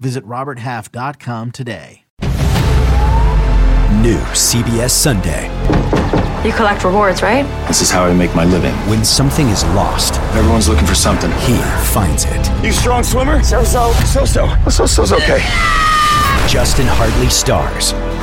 Visit RobertHalf.com today. New CBS Sunday. You collect rewards, right? This is how I make my living. When something is lost, Everyone's looking for something. he finds it. You strong swimmer? So so. So so. So so's okay. Justin Hartley stars.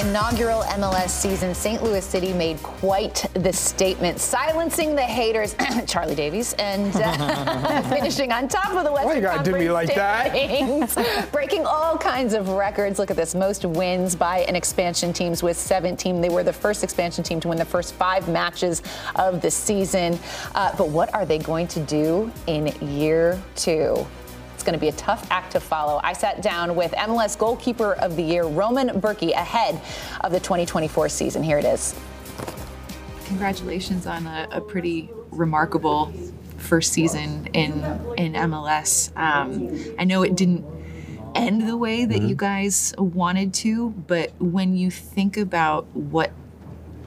Inaugural MLS season, St. Louis City made quite the statement, silencing the haters, Charlie Davies, and uh, finishing on top of the Western Why you gotta do me like that? standings, breaking all kinds of records. Look at this: most wins by an expansion teams with 17. They were the first expansion team to win the first five matches of the season. Uh, but what are they going to do in year two? It's going to be a tough act to follow. I sat down with MLS goalkeeper of the year, Roman Bürki, ahead of the 2024 season. Here it is. Congratulations on a, a pretty remarkable first season in in MLS. Um, I know it didn't end the way that you guys wanted to, but when you think about what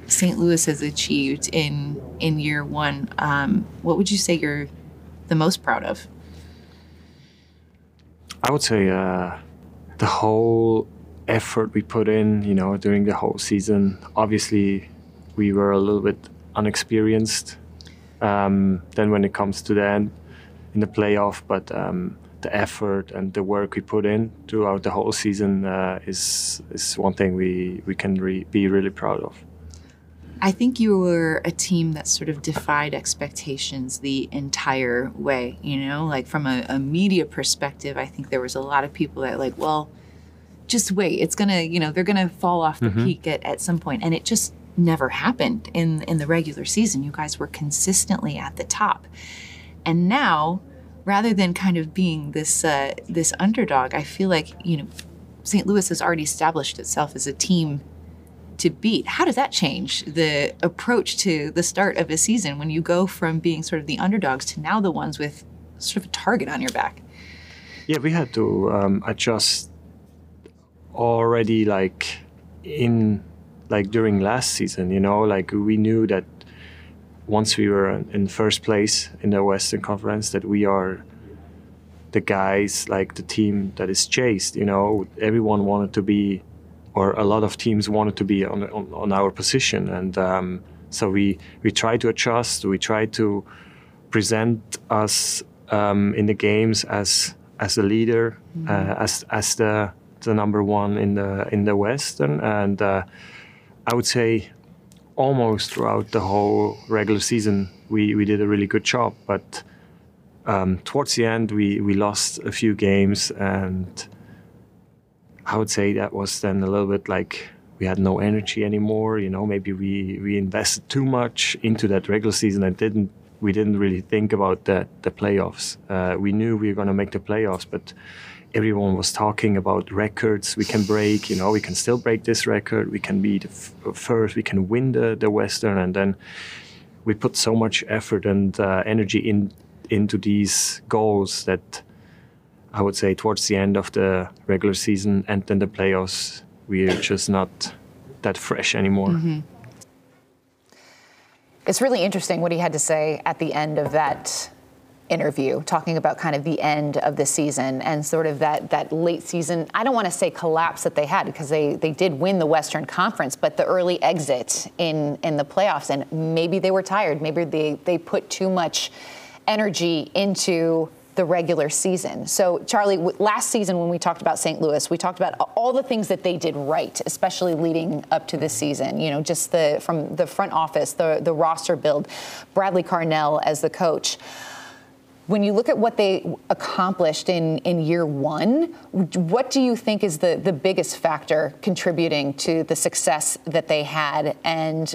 St. Louis has achieved in in year one, um, what would you say you're the most proud of? I would say uh, the whole effort we put in, you know, during the whole season. Obviously, we were a little bit unexperienced. Um, then when it comes to the end in the playoff, but um, the effort and the work we put in throughout the whole season uh, is is one thing we we can re- be really proud of. I think you were a team that sort of defied expectations the entire way. You know, like from a, a media perspective, I think there was a lot of people that like, well, just wait, it's gonna, you know, they're gonna fall off the peak at, at some point, and it just never happened in in the regular season. You guys were consistently at the top, and now, rather than kind of being this uh, this underdog, I feel like you know, St. Louis has already established itself as a team to beat. How does that change the approach to the start of a season when you go from being sort of the underdogs to now the ones with sort of a target on your back? Yeah, we had to um, adjust already, like in like during last season. You know, like we knew that once we were in first place in the Western Conference, that we are the guys, like the team that is chased. You know, everyone wanted to be, or a lot of teams wanted to be on on, on our position, and um, so we we tried to adjust. We tried to present us um, in the games as as the leader, uh, as as the the number one in the in the Western, and uh, I would say almost throughout the whole regular season we we did a really good job, but. Um, towards the end, we, we lost a few games, and I would say that was then a little bit like we had no energy anymore. You know, maybe we, we invested too much into that regular season and didn't we didn't really think about the the playoffs. Uh, we knew we were going to make the playoffs, but everyone was talking about records we can break. You know, we can still break this record. We can be the f- first. We can win the the Western, and then we put so much effort and uh, energy in into these goals that I would say towards the end of the regular season and then the playoffs, we're just not that fresh anymore. Mm-hmm. It's really interesting what he had to say at the end of that interview, talking about kind of the end of the season and sort of that that late season. I don't want to say collapse that they had because they they did win the Western Conference, but the early exit in in the playoffs and maybe they were tired. Maybe they they put too much energy into the regular season. So, Charlie, last season when we talked about St. Louis, we talked about all the things that they did right, especially leading up to this season. You know, just the from the front office, the the roster build, Bradley Carnell as the coach. When you look at what they accomplished in, in year one, what do you think is the, the biggest factor contributing to the success that they had? And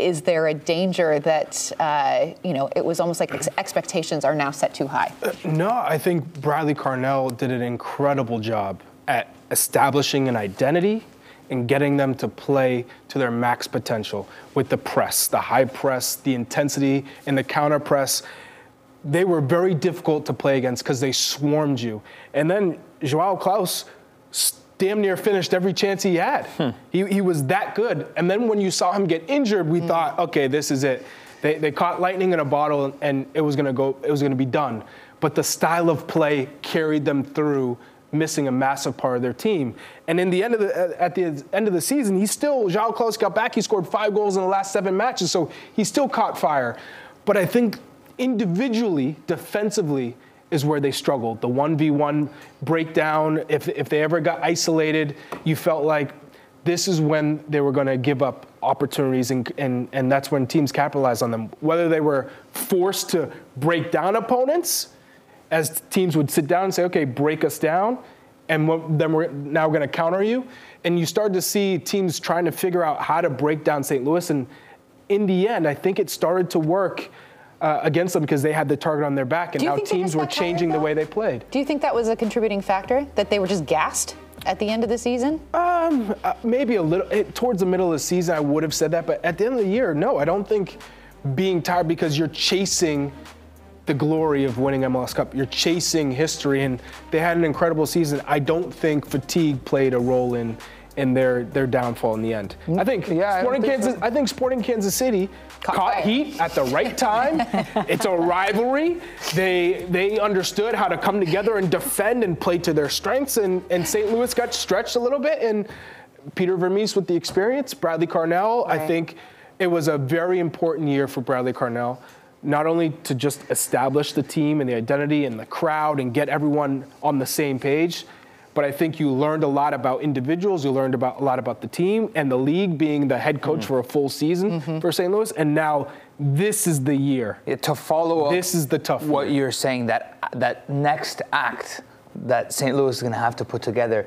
is there a danger that uh, you know it was almost like ex- expectations are now set too high? Uh, no, I think Bradley Carnell did an incredible job at establishing an identity and getting them to play to their max potential with the press, the high press, the intensity, and the counter press. They were very difficult to play against because they swarmed you. And then João Klauss damn near finished every chance he had. Hmm. He, he was that good. And then when you saw him get injured, we hmm. thought, okay, this is it. They, they caught lightning in a bottle and it was gonna go, it was gonna be done. But the style of play carried them through missing a massive part of their team. And in the end of the at the end of the season, he still João Klauss got back. He scored five goals in the last seven matches, so he still caught fire. But I think individually, defensively, is where they struggled. The 1v1 breakdown, if, if they ever got isolated, you felt like this is when they were going to give up opportunities, and, and, and that's when teams capitalized on them. Whether they were forced to break down opponents, as teams would sit down and say, okay, break us down, and then we're now going to counter you. And you started to see teams trying to figure out how to break down St. Louis. And in the end, I think it started to work uh, against them because they had the target on their back and how teams were changing the way they played. Do you think that was a contributing factor that they were just gassed? At the end of the season? Um, uh, maybe a little. It, towards the middle of the season, I would have said that, but at the end of the year, no. I don't think being tired because you're chasing the glory of winning MLS Cup. You're chasing history, and they had an incredible season. I don't think fatigue played a role in in their their downfall in the end. I think yeah, Sporting I Kansas. So. I think Sporting Kansas City caught, caught heat at the right time. it's a rivalry. They they understood how to come together and defend and play to their strengths. And and St. Louis got stretched a little bit. And Peter Vermes with the experience, Bradley Carnell. Right. I think it was a very important year for Bradley Carnell not only to just establish the team and the identity and the crowd and get everyone on the same page, but I think you learned a lot about individuals. You learned about a lot about the team and the league being the head coach mm-hmm. for a full season mm-hmm. for St. Louis, and now this is the year yeah, to follow up. This is the tough. What year. you're saying that that next act that St. Louis is going to have to put together.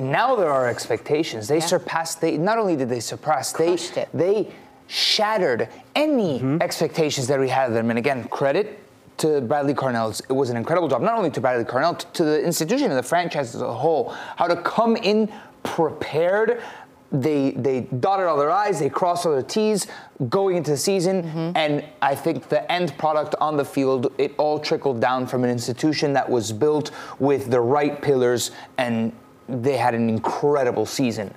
Now there are expectations. They yeah. surpassed. They not only did they surpass, Crushed they it. they shattered any mm-hmm. expectations that we had of them. And again, credit to Bradley Carnell. It was an incredible job, not only to Bradley Carnell, to the institution and the franchise as a whole. How to come in prepared. They they dotted all their I's, they crossed all their T's going into the season, mm-hmm. and I think the end product on the field, it all trickled down from an institution that was built with the right pillars, and they had an incredible season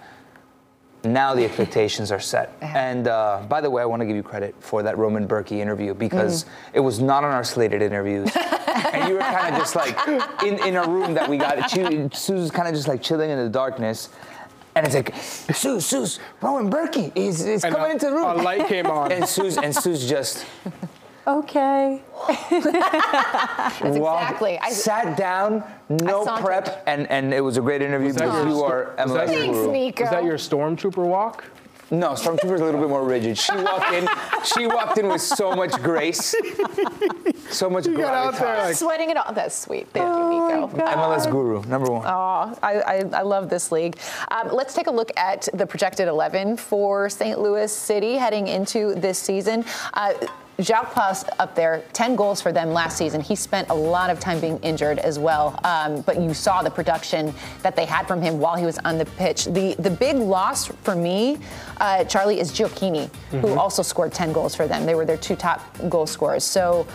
now the expectations are set. And uh, by the way, I want to give you credit for that Roman Bürki interview because mm. it was not on our slated interviews. and you were kind of just like in, in a room that we got. She, Sue's kind of just like chilling in the darkness. And it's like, Sue, Sue's, Roman Bürki is, is coming a, into the room. A light came on. and Sue's, and Sue's just, okay. That's exactly. I sat down, no prep, and, and it was a great interview because you are MLS Thanks, Nico. Was that your stormtrooper walk? No, Stormtrooper's a little bit more rigid. She walked in. She walked in with so much grace, so much you got out there like, sweating it all. That's sweet. Thank oh you, Nico. MLS guru, number one. Oh, I, I, I love this league. Um, let's take a look at the projected 11 for St. Louis City heading into this season. Uh, Jacques Pass up there, 10 goals for them last season. He spent a lot of time being injured as well, um, but you saw the production that they had from him while he was on the pitch. The the big loss for me, uh, Charlie, is Gioacchini, mm-hmm. who also scored 10 goals for them. They were their two top goal scorers. So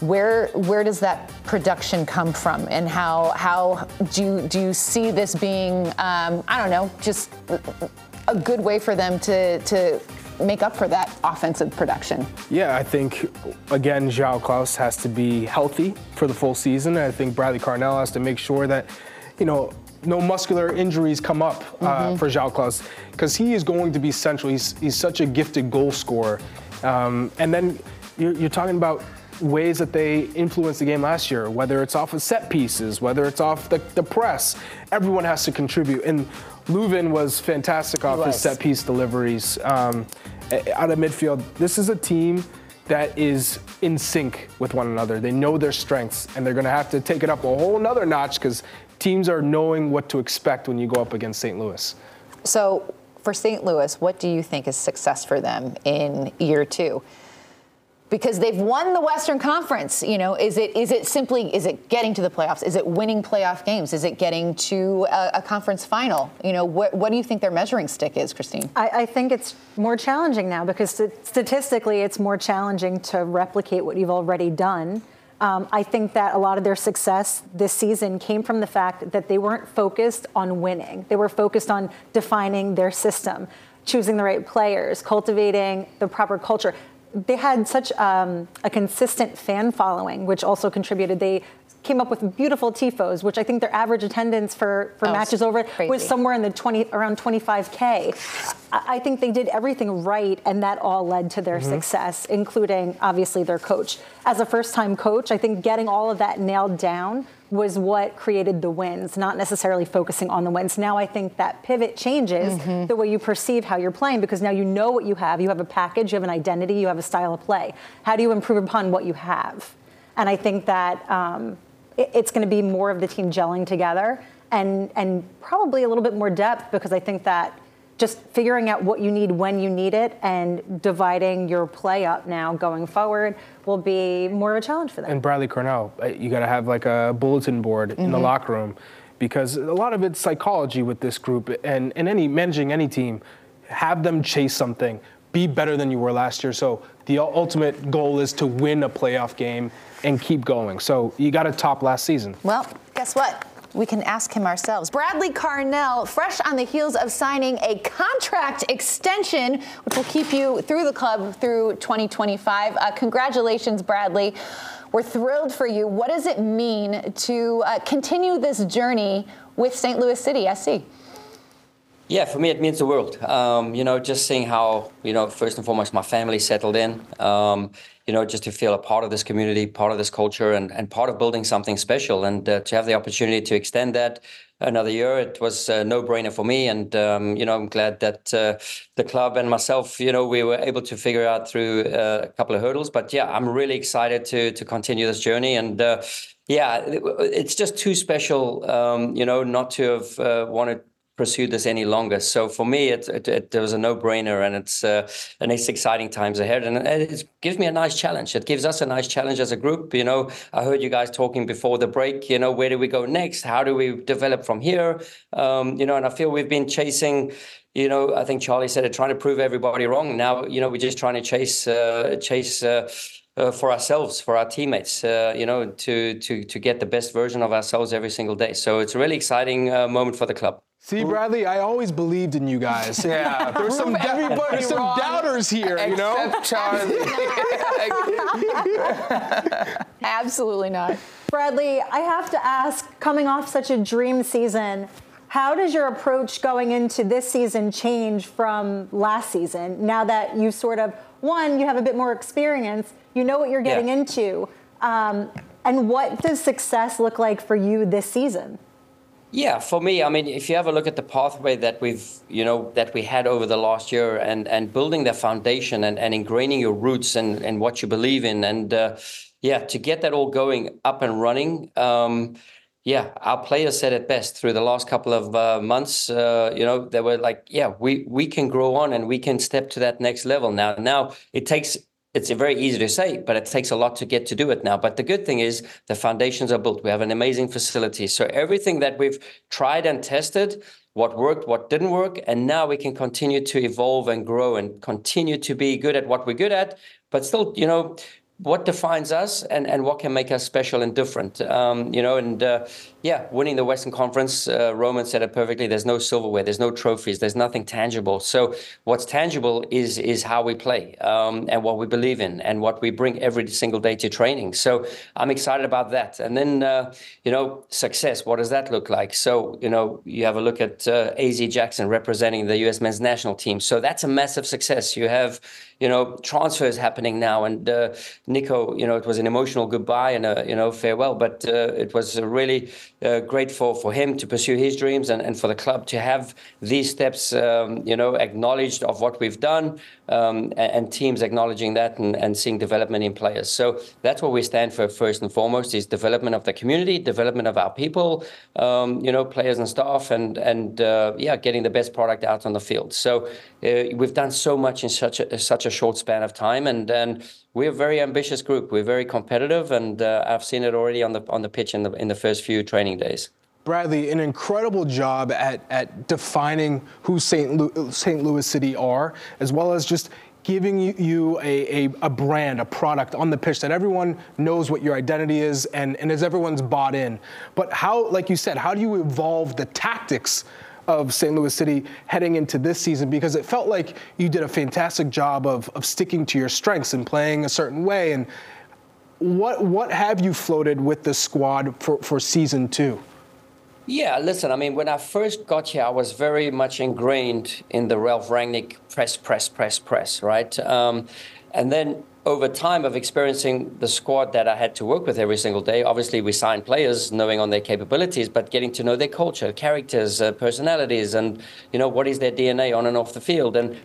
where where does that production come from, and how how do you, do you see this being? Um, I don't know, just a good way for them to to make up for that offensive production? Yeah, I think again, João Klauss has to be healthy for the full season. I think Bradley Carnell has to make sure that, you know, no muscular injuries come up uh, mm-hmm. for João Klauss because he is going to be central. He's he's such a gifted goal scorer, um, and then you're, you're talking about ways that they influenced the game last year, whether it's off of set pieces, whether it's off the, the press. Everyone has to contribute. And Löwen was fantastic off was. his set piece deliveries um, out of midfield. This is a team that is in sync with one another. They know their strengths, and they're going to have to take it up a whole nother notch because teams are knowing what to expect when you go up against St. Louis. So, for St. Louis, what do you think is success for them in year two? Because they've won the Western Conference. You know, is it is it simply is it getting to the playoffs? Is it winning playoff games? Is it getting to a, a conference final? You know, what what do you think their measuring stick is, Christine? I, I think it's more challenging now because st- statistically, it's more challenging to replicate what you've already done. Um, I think that a lot of their success this season came from the fact that they weren't focused on winning. They were focused on defining their system, choosing the right players, cultivating the proper culture they had such um, a consistent fan following, which also contributed. They came up with beautiful tifos, which I think their average attendance for, for oh, matches over crazy. was somewhere in the 20 around 25k. I think they did everything right, and that all led to their mm-hmm. success, including obviously their coach. As a first-time coach, I think getting all of that nailed down was what created the wins, not necessarily focusing on the wins. Now I think that pivot changes mm-hmm. the way you perceive how you're playing because now you know what you have. You have a package, you have an identity, you have a style of play. How do you improve upon what you have? And I think that um, it, it's going to be more of the team gelling together and and probably a little bit more depth because I think that just figuring out what you need when you need it and dividing your play up now going forward will be more of a challenge for them. And Bradley Carnell, uh, you got to have like a bulletin board mm-hmm. in the mm-hmm. locker room because a lot of it's psychology with this group and, and any managing any team. Have them chase something, be better than you were last year. So the ultimate goal is to win a playoff game and keep going. So you got to top last season. Well, guess what? We can ask him ourselves. Bradley Carnell, fresh on the heels of signing a contract extension, which will keep you through the club through 2025. Uh, congratulations, Bradley. We're thrilled for you. What does it mean to uh, continue this journey with St. Louis City SC? Yeah, for me it means the world. Um, you know, just seeing how you know first and foremost my family settled in. Um, you know, just to feel a part of this community, part of this culture, and, and part of building something special. And uh, to have the opportunity to extend that another year, it was a no brainer for me. And, um, you know, I'm glad that uh, the club and myself, you know, we were able to figure out through uh, a couple of hurdles. But yeah, I'm really excited to, to continue this journey. And, uh, yeah, it's just too special, um, you know, not to have uh, wanted pursue this any longer. So for me, it, it, it, it was a no-brainer, and it's uh, and it's exciting times ahead, and it gives me a nice challenge. It gives us a nice challenge as a group. You know, I heard you guys talking before the break. You know, where do we go next? How do we develop from here? Um, you know, and I feel we've been chasing you know, I think Charlie said it, trying to prove everybody wrong. Now, you know, we're just trying to chase, uh, chase uh, uh, for ourselves, for our teammates, uh, you know, to to to get the best version of ourselves every single day. So it's a really exciting uh, moment for the club. See, Bradley, I always believed in you guys. Yeah, there's some there's some doubters here, you know. Charlie. Absolutely not. Bradley, I have to ask, coming off such a dream season, how does your approach going into this season change from last season? Now that you sort of one, you have a bit more experience, you know what you're getting yeah. into. Um, and what does success look like for you this season? Yeah, for me, I mean, if you have a look at the pathway that we've, you know, that we had over the last year, and and building the foundation and, and ingraining your roots and and what you believe in, and uh, yeah, to get that all going up and running. Um, yeah, our players said it best through the last couple of uh, months. Uh, you know, they were like, "Yeah, we we can grow on and we can step to that next level now." Now it takes it's very easy to say, but it takes a lot to get to do it now. But the good thing is the foundations are built. We have an amazing facility. So everything that we've tried and tested, what worked, what didn't work, and now we can continue to evolve and grow and continue to be good at what we're good at, but still, you know, what defines us and, and what can make us special and different. Um, you know, and uh, yeah, winning the Western Conference, uh, Roman said it perfectly. There's no silverware, there's no trophies, there's nothing tangible. So what's tangible is is how we play um, and what we believe in and what we bring every single day to training. So I'm excited about that. And then uh, you know, success. What does that look like? So you know, you have a look at uh, Az Jackson representing the U.S. men's national team. So that's a massive success. You have you know, transfers happening now. And uh, Nico, you know, it was an emotional goodbye and a, you know, farewell, but uh, it was a really uh, great for, for him to pursue his dreams and, and for the club to have these steps, um, you know, acknowledged of what we've done um, and, and, teams acknowledging that and, and seeing development in players. So that's what we stand for first and foremost is development of the community, development of our people, um, you know, players and staff and, and uh, yeah, getting the best product out on the field. So uh, we've done so much in such a, such a short span of time, and then we're a very ambitious group. We're very competitive, and uh, I've seen it already on the on the pitch in the in the first few training days. Bradley, an incredible job at, at defining who St. St. Louis City are, as well as just giving you a, a, a, brand, a product on the pitch that everyone knows what your identity is and, and as everyone's bought in. But how, like you said, how do you evolve the tactics of St. Louis City heading into this season because it felt like you did a fantastic job of, of sticking to your strengths and playing a certain way. And what what have you floated with the squad for, for season two? Yeah, listen, I mean, when I first got here, I was very much ingrained in the Ralph Rangnick press, press, press, press, right? Um, and then over time of experiencing the squad that I had to work with every single day, obviously we signed players knowing on their capabilities, but getting to know their culture, characters, uh, personalities, and you know what is their DNA on and off the field. And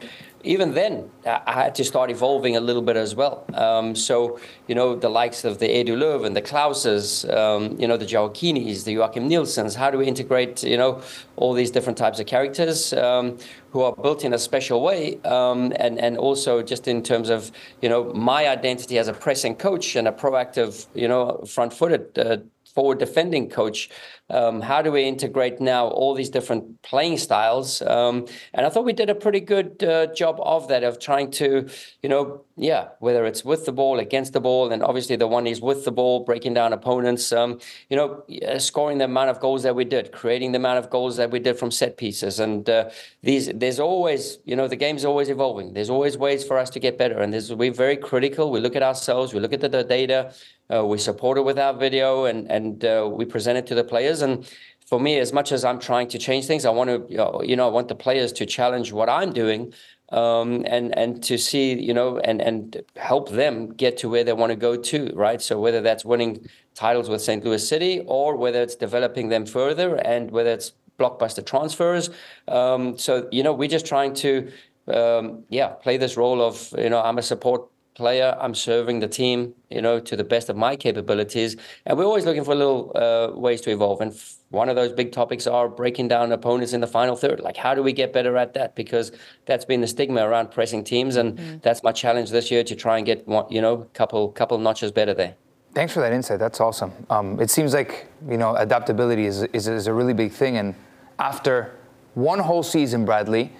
even then, I had to start evolving a little bit as well. Um, so, you know, the likes of the Edu Löw and the Klauses, um, you know, the Gioacchinis, the Joakim Nilssons, how do we integrate, you know, all these different types of characters um, who are built in a special way? Um, and, and also just in terms of, you know, my identity as a pressing coach and a proactive, you know, front footed uh, forward defending coach. Um, how do we integrate now all these different playing styles? Um, and I thought we did a pretty good uh, job of that, of trying to, you know, yeah, whether it's with the ball, against the ball, and obviously the one is with the ball, breaking down opponents, um, you know, scoring the amount of goals that we did, creating the amount of goals that we did from set pieces. And uh, these, there's always, you know, the game's always evolving. There's always ways for us to get better. And this, we're very critical. We look at ourselves, we look at the, the data, uh, we support it with our video and, and uh, we present it to the players. And for me, as much as I'm trying to change things, I want to, you know, I want the players to challenge what I'm doing um, and and to see, you know, and and help them get to where they want to go to, right? So whether that's winning titles with St. Louis City or whether it's developing them further and whether it's blockbuster transfers. Um, so you know, we're just trying to, um, yeah, play this role of, you know, I'm a support player. I'm serving the team, you know, to the best of my capabilities. And we're always looking for little uh, ways to evolve. And f- one of those big topics are breaking down opponents in the final third. Like, how do we get better at that? Because that's been the stigma around pressing teams, and mm-hmm. that's my challenge this year to try and get one, you know, couple couple notches better there. Thanks for that insight. That's awesome. Um, it seems like you know adaptability is, is is a really big thing, and after one whole season, Bradley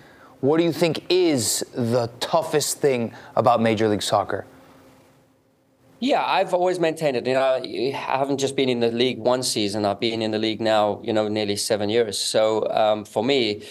what do you think is the toughest thing about Major League Soccer? Yeah, I've always maintained it. You know, I haven't just been in the league one season. I've been in the league now, you know, nearly seven years. So um, for me,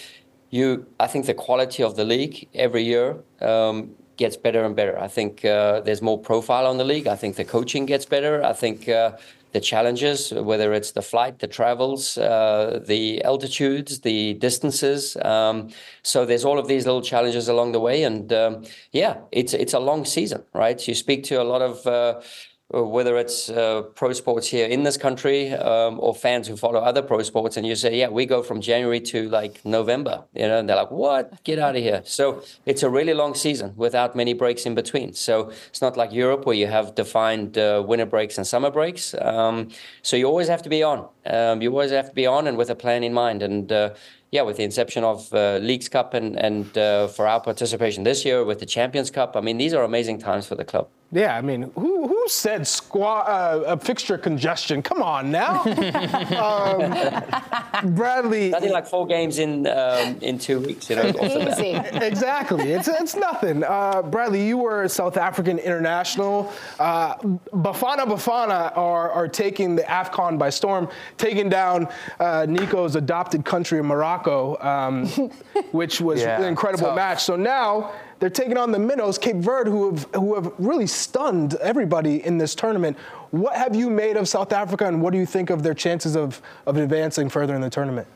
you, I think the quality of the league every year um, gets better and better. I think uh, there's more profile on the league. I think the coaching gets better. I think uh, the challenges, whether it's the flight, the travels, uh, the altitudes, the distances. Um, so there's all of these little challenges along the way, and um, yeah, it's it's a long season, right? You speak to a lot of uh, whether it's uh, pro sports here in this country um, or fans who follow other pro sports, and you say, "Yeah, we go from January to like November," you know, and they're like, "What? Get out of here!" So it's a really long season without many breaks in between. So it's not like Europe where you have defined uh, winter breaks and summer breaks. Um, so you always have to be on. Um, you always have to be on and with a plan in mind. And uh, yeah, with the inception of uh, Leagues Cup and and uh, for our participation this year with the Champions Cup, I mean, these are amazing times for the club. Yeah, I mean, who who who said squad uh, fixture congestion? Come on now, um, Bradley. Nothing like four games in um, in two weeks. You know, Easy. exactly. It's it's nothing. Uh, Bradley, you were a South African international. Uh, Bafana Bafana are are taking the Afcon by storm, taking down uh, Nico's adopted country of Morocco, um, which was Yeah, an incredible tough. match. So now they're taking on the minnows, Cape Verde, who have who have really stunned everybody in this tournament. What have you made of South Africa, and what do you think of their chances of of advancing further in the tournament?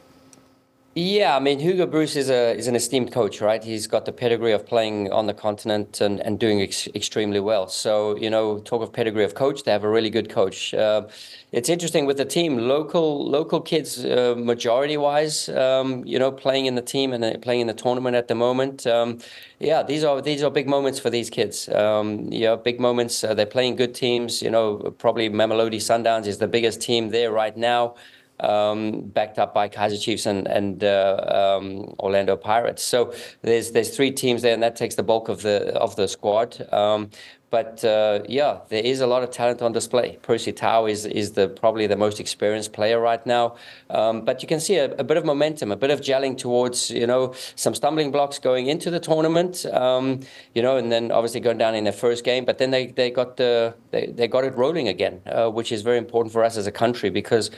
Yeah, I mean Hugo Broos is a is an esteemed coach, right? He's got the pedigree of playing on the continent and, and doing ex- extremely well. So you know, talk of pedigree of coach, they have a really good coach. Uh, it's interesting with the team, local local kids, uh, majority wise, um, you know, playing in the team and uh, playing in the tournament at the moment. Um, yeah, these are these are big moments for these kids. Um, yeah, big moments. Uh, they're playing good teams. You know, probably Mamelodi Sundowns is the biggest team there right now um, backed up by Kaizer Chiefs and, and uh, um, Orlando Pirates. So there's there's three teams there, and that takes the bulk of the of the squad. Um, but uh, yeah, there is a lot of talent on display. Percy Tau is is the probably the most experienced player right now. Um, but you can see a, a bit of momentum, a bit of gelling towards you know some stumbling blocks going into the tournament. Um, you know, and then obviously going down in their first game. But then they they got the they, they got it rolling again, uh, which is very important for us as a country because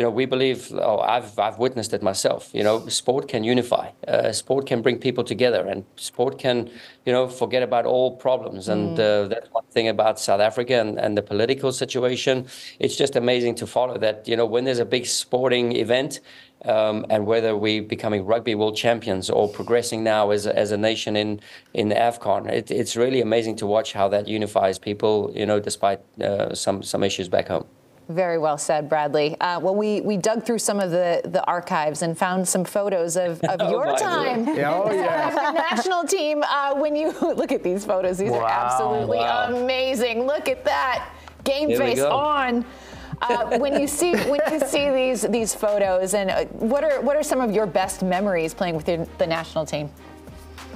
you know, we believe, oh, I've, I've witnessed it myself, you know, sport can unify, uh, sport can bring people together, and sport can, you know, forget about all problems. And uh, that's one thing about South Africa and, and the political situation. It's just amazing to follow that, you know, when there's a big sporting event, um, and whether we're becoming rugby world champions or progressing now as a, as a nation in in the Afcon, it, it's really amazing to watch how that unifies people, you know, despite uh, some some issues back home. Very well said, Bradley. Uh, well, we, we dug through some of the, the archives and found some photos of, of Oh, your my time. Lord. Yeah, oh, the yeah. National team. Uh, when you look at these photos, these are absolutely Wow. amazing. Look at that. Game Here face on. Uh, when you see when you see these these photos, and uh, what are what are some of your best memories playing with your, the national team?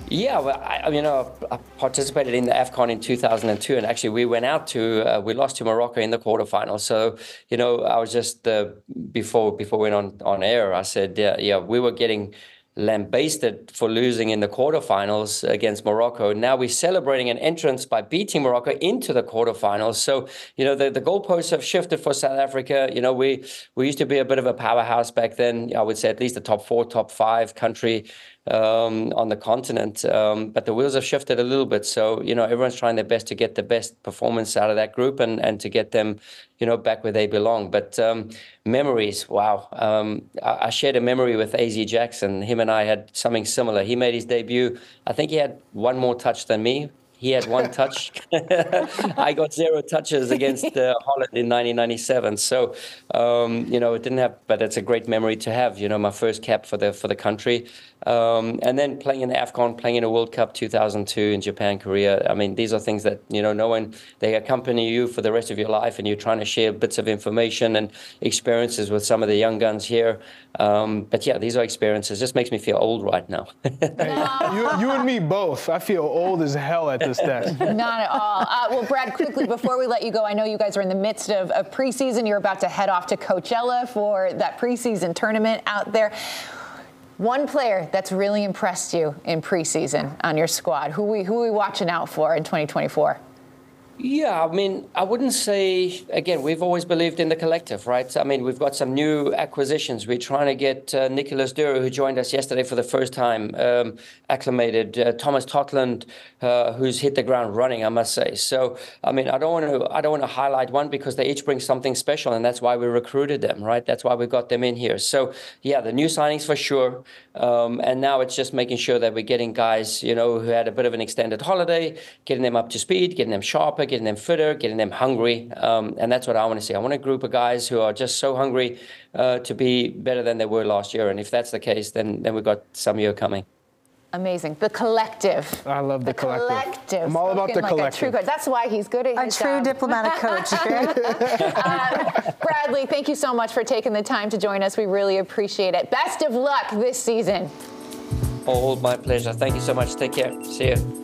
Yeah, well, I, I mean, uh, I participated in the AFCON in 2002, and actually we went out to, uh, we lost to Morocco in the quarterfinals. So, you know, I was just, uh, before before we went on, on air, I said, yeah, yeah, we were getting lambasted for losing in the quarterfinals against Morocco. Now we're celebrating an entrance by beating Morocco into the quarterfinals. So, you know, the, the goalposts have shifted for South Africa. You know, we, we used to be a bit of a powerhouse back then. I would say at least a top four, top five country um, on the continent. Um, but the wheels have shifted a little bit. So, you know, everyone's trying their best to get the best performance out of that group and, and to get them, you know, back where they belong. But um, memories, wow. Um, I, I shared a memory with AZ Jackson. Him and I had something similar. He made his debut. I think he had one more touch than me. He had one touch. I got zero touches against uh, Holland in 1997. So, um, you know, it didn't have, but it's a great memory to have. You know, my first cap for the for the country, um, and then playing in the Afcon, playing in a World Cup 2002 in Japan, Korea. I mean, these are things that you know, no one they accompany you for the rest of your life, and you're trying to share bits of information and experiences with some of the young guns here. Um, but yeah, these are experiences. Just makes me feel old right now. you, you and me both. I feel old as hell at this desk. Not at all. Uh, well, Brad, quickly before we let you go, I know you guys are in the midst of, of preseason. You're about to head off to Coachella for that preseason tournament out there. One player that's really impressed you in preseason on your squad. Who we who are we watching out for in 2024? Yeah, I mean, I wouldn't say, again, we've always believed in the collective, right? I mean, we've got some new acquisitions. We're trying to get uh, Nicholas Durer, who joined us yesterday for the first time, um, acclimated. Uh, Thomas Totland, uh, who's hit the ground running, I must say. So, I mean, I don't want to, I don't want to highlight one because they each bring something special, and that's why we recruited them, right? That's why we got them in here. So, yeah, the new signings for sure. Um, and now it's just making sure that we're getting guys, you know, who had a bit of an extended holiday, getting them up to speed, getting them sharper, getting them fitter, getting them hungry. Um, and that's what I want to see. I want a group of guys who are just so hungry uh, to be better than they were last year. And if that's the case, then, then we've got some year coming. Amazing. The collective. I love the, collective. Collective. I'm all about the like collective. A true. That's why he's good at A his true job. diplomatic coach. Uh, Bradley, thank you so much for taking the time to join us. We really appreciate it. Best of luck this season. All my pleasure. Thank you so much. Take care. See you.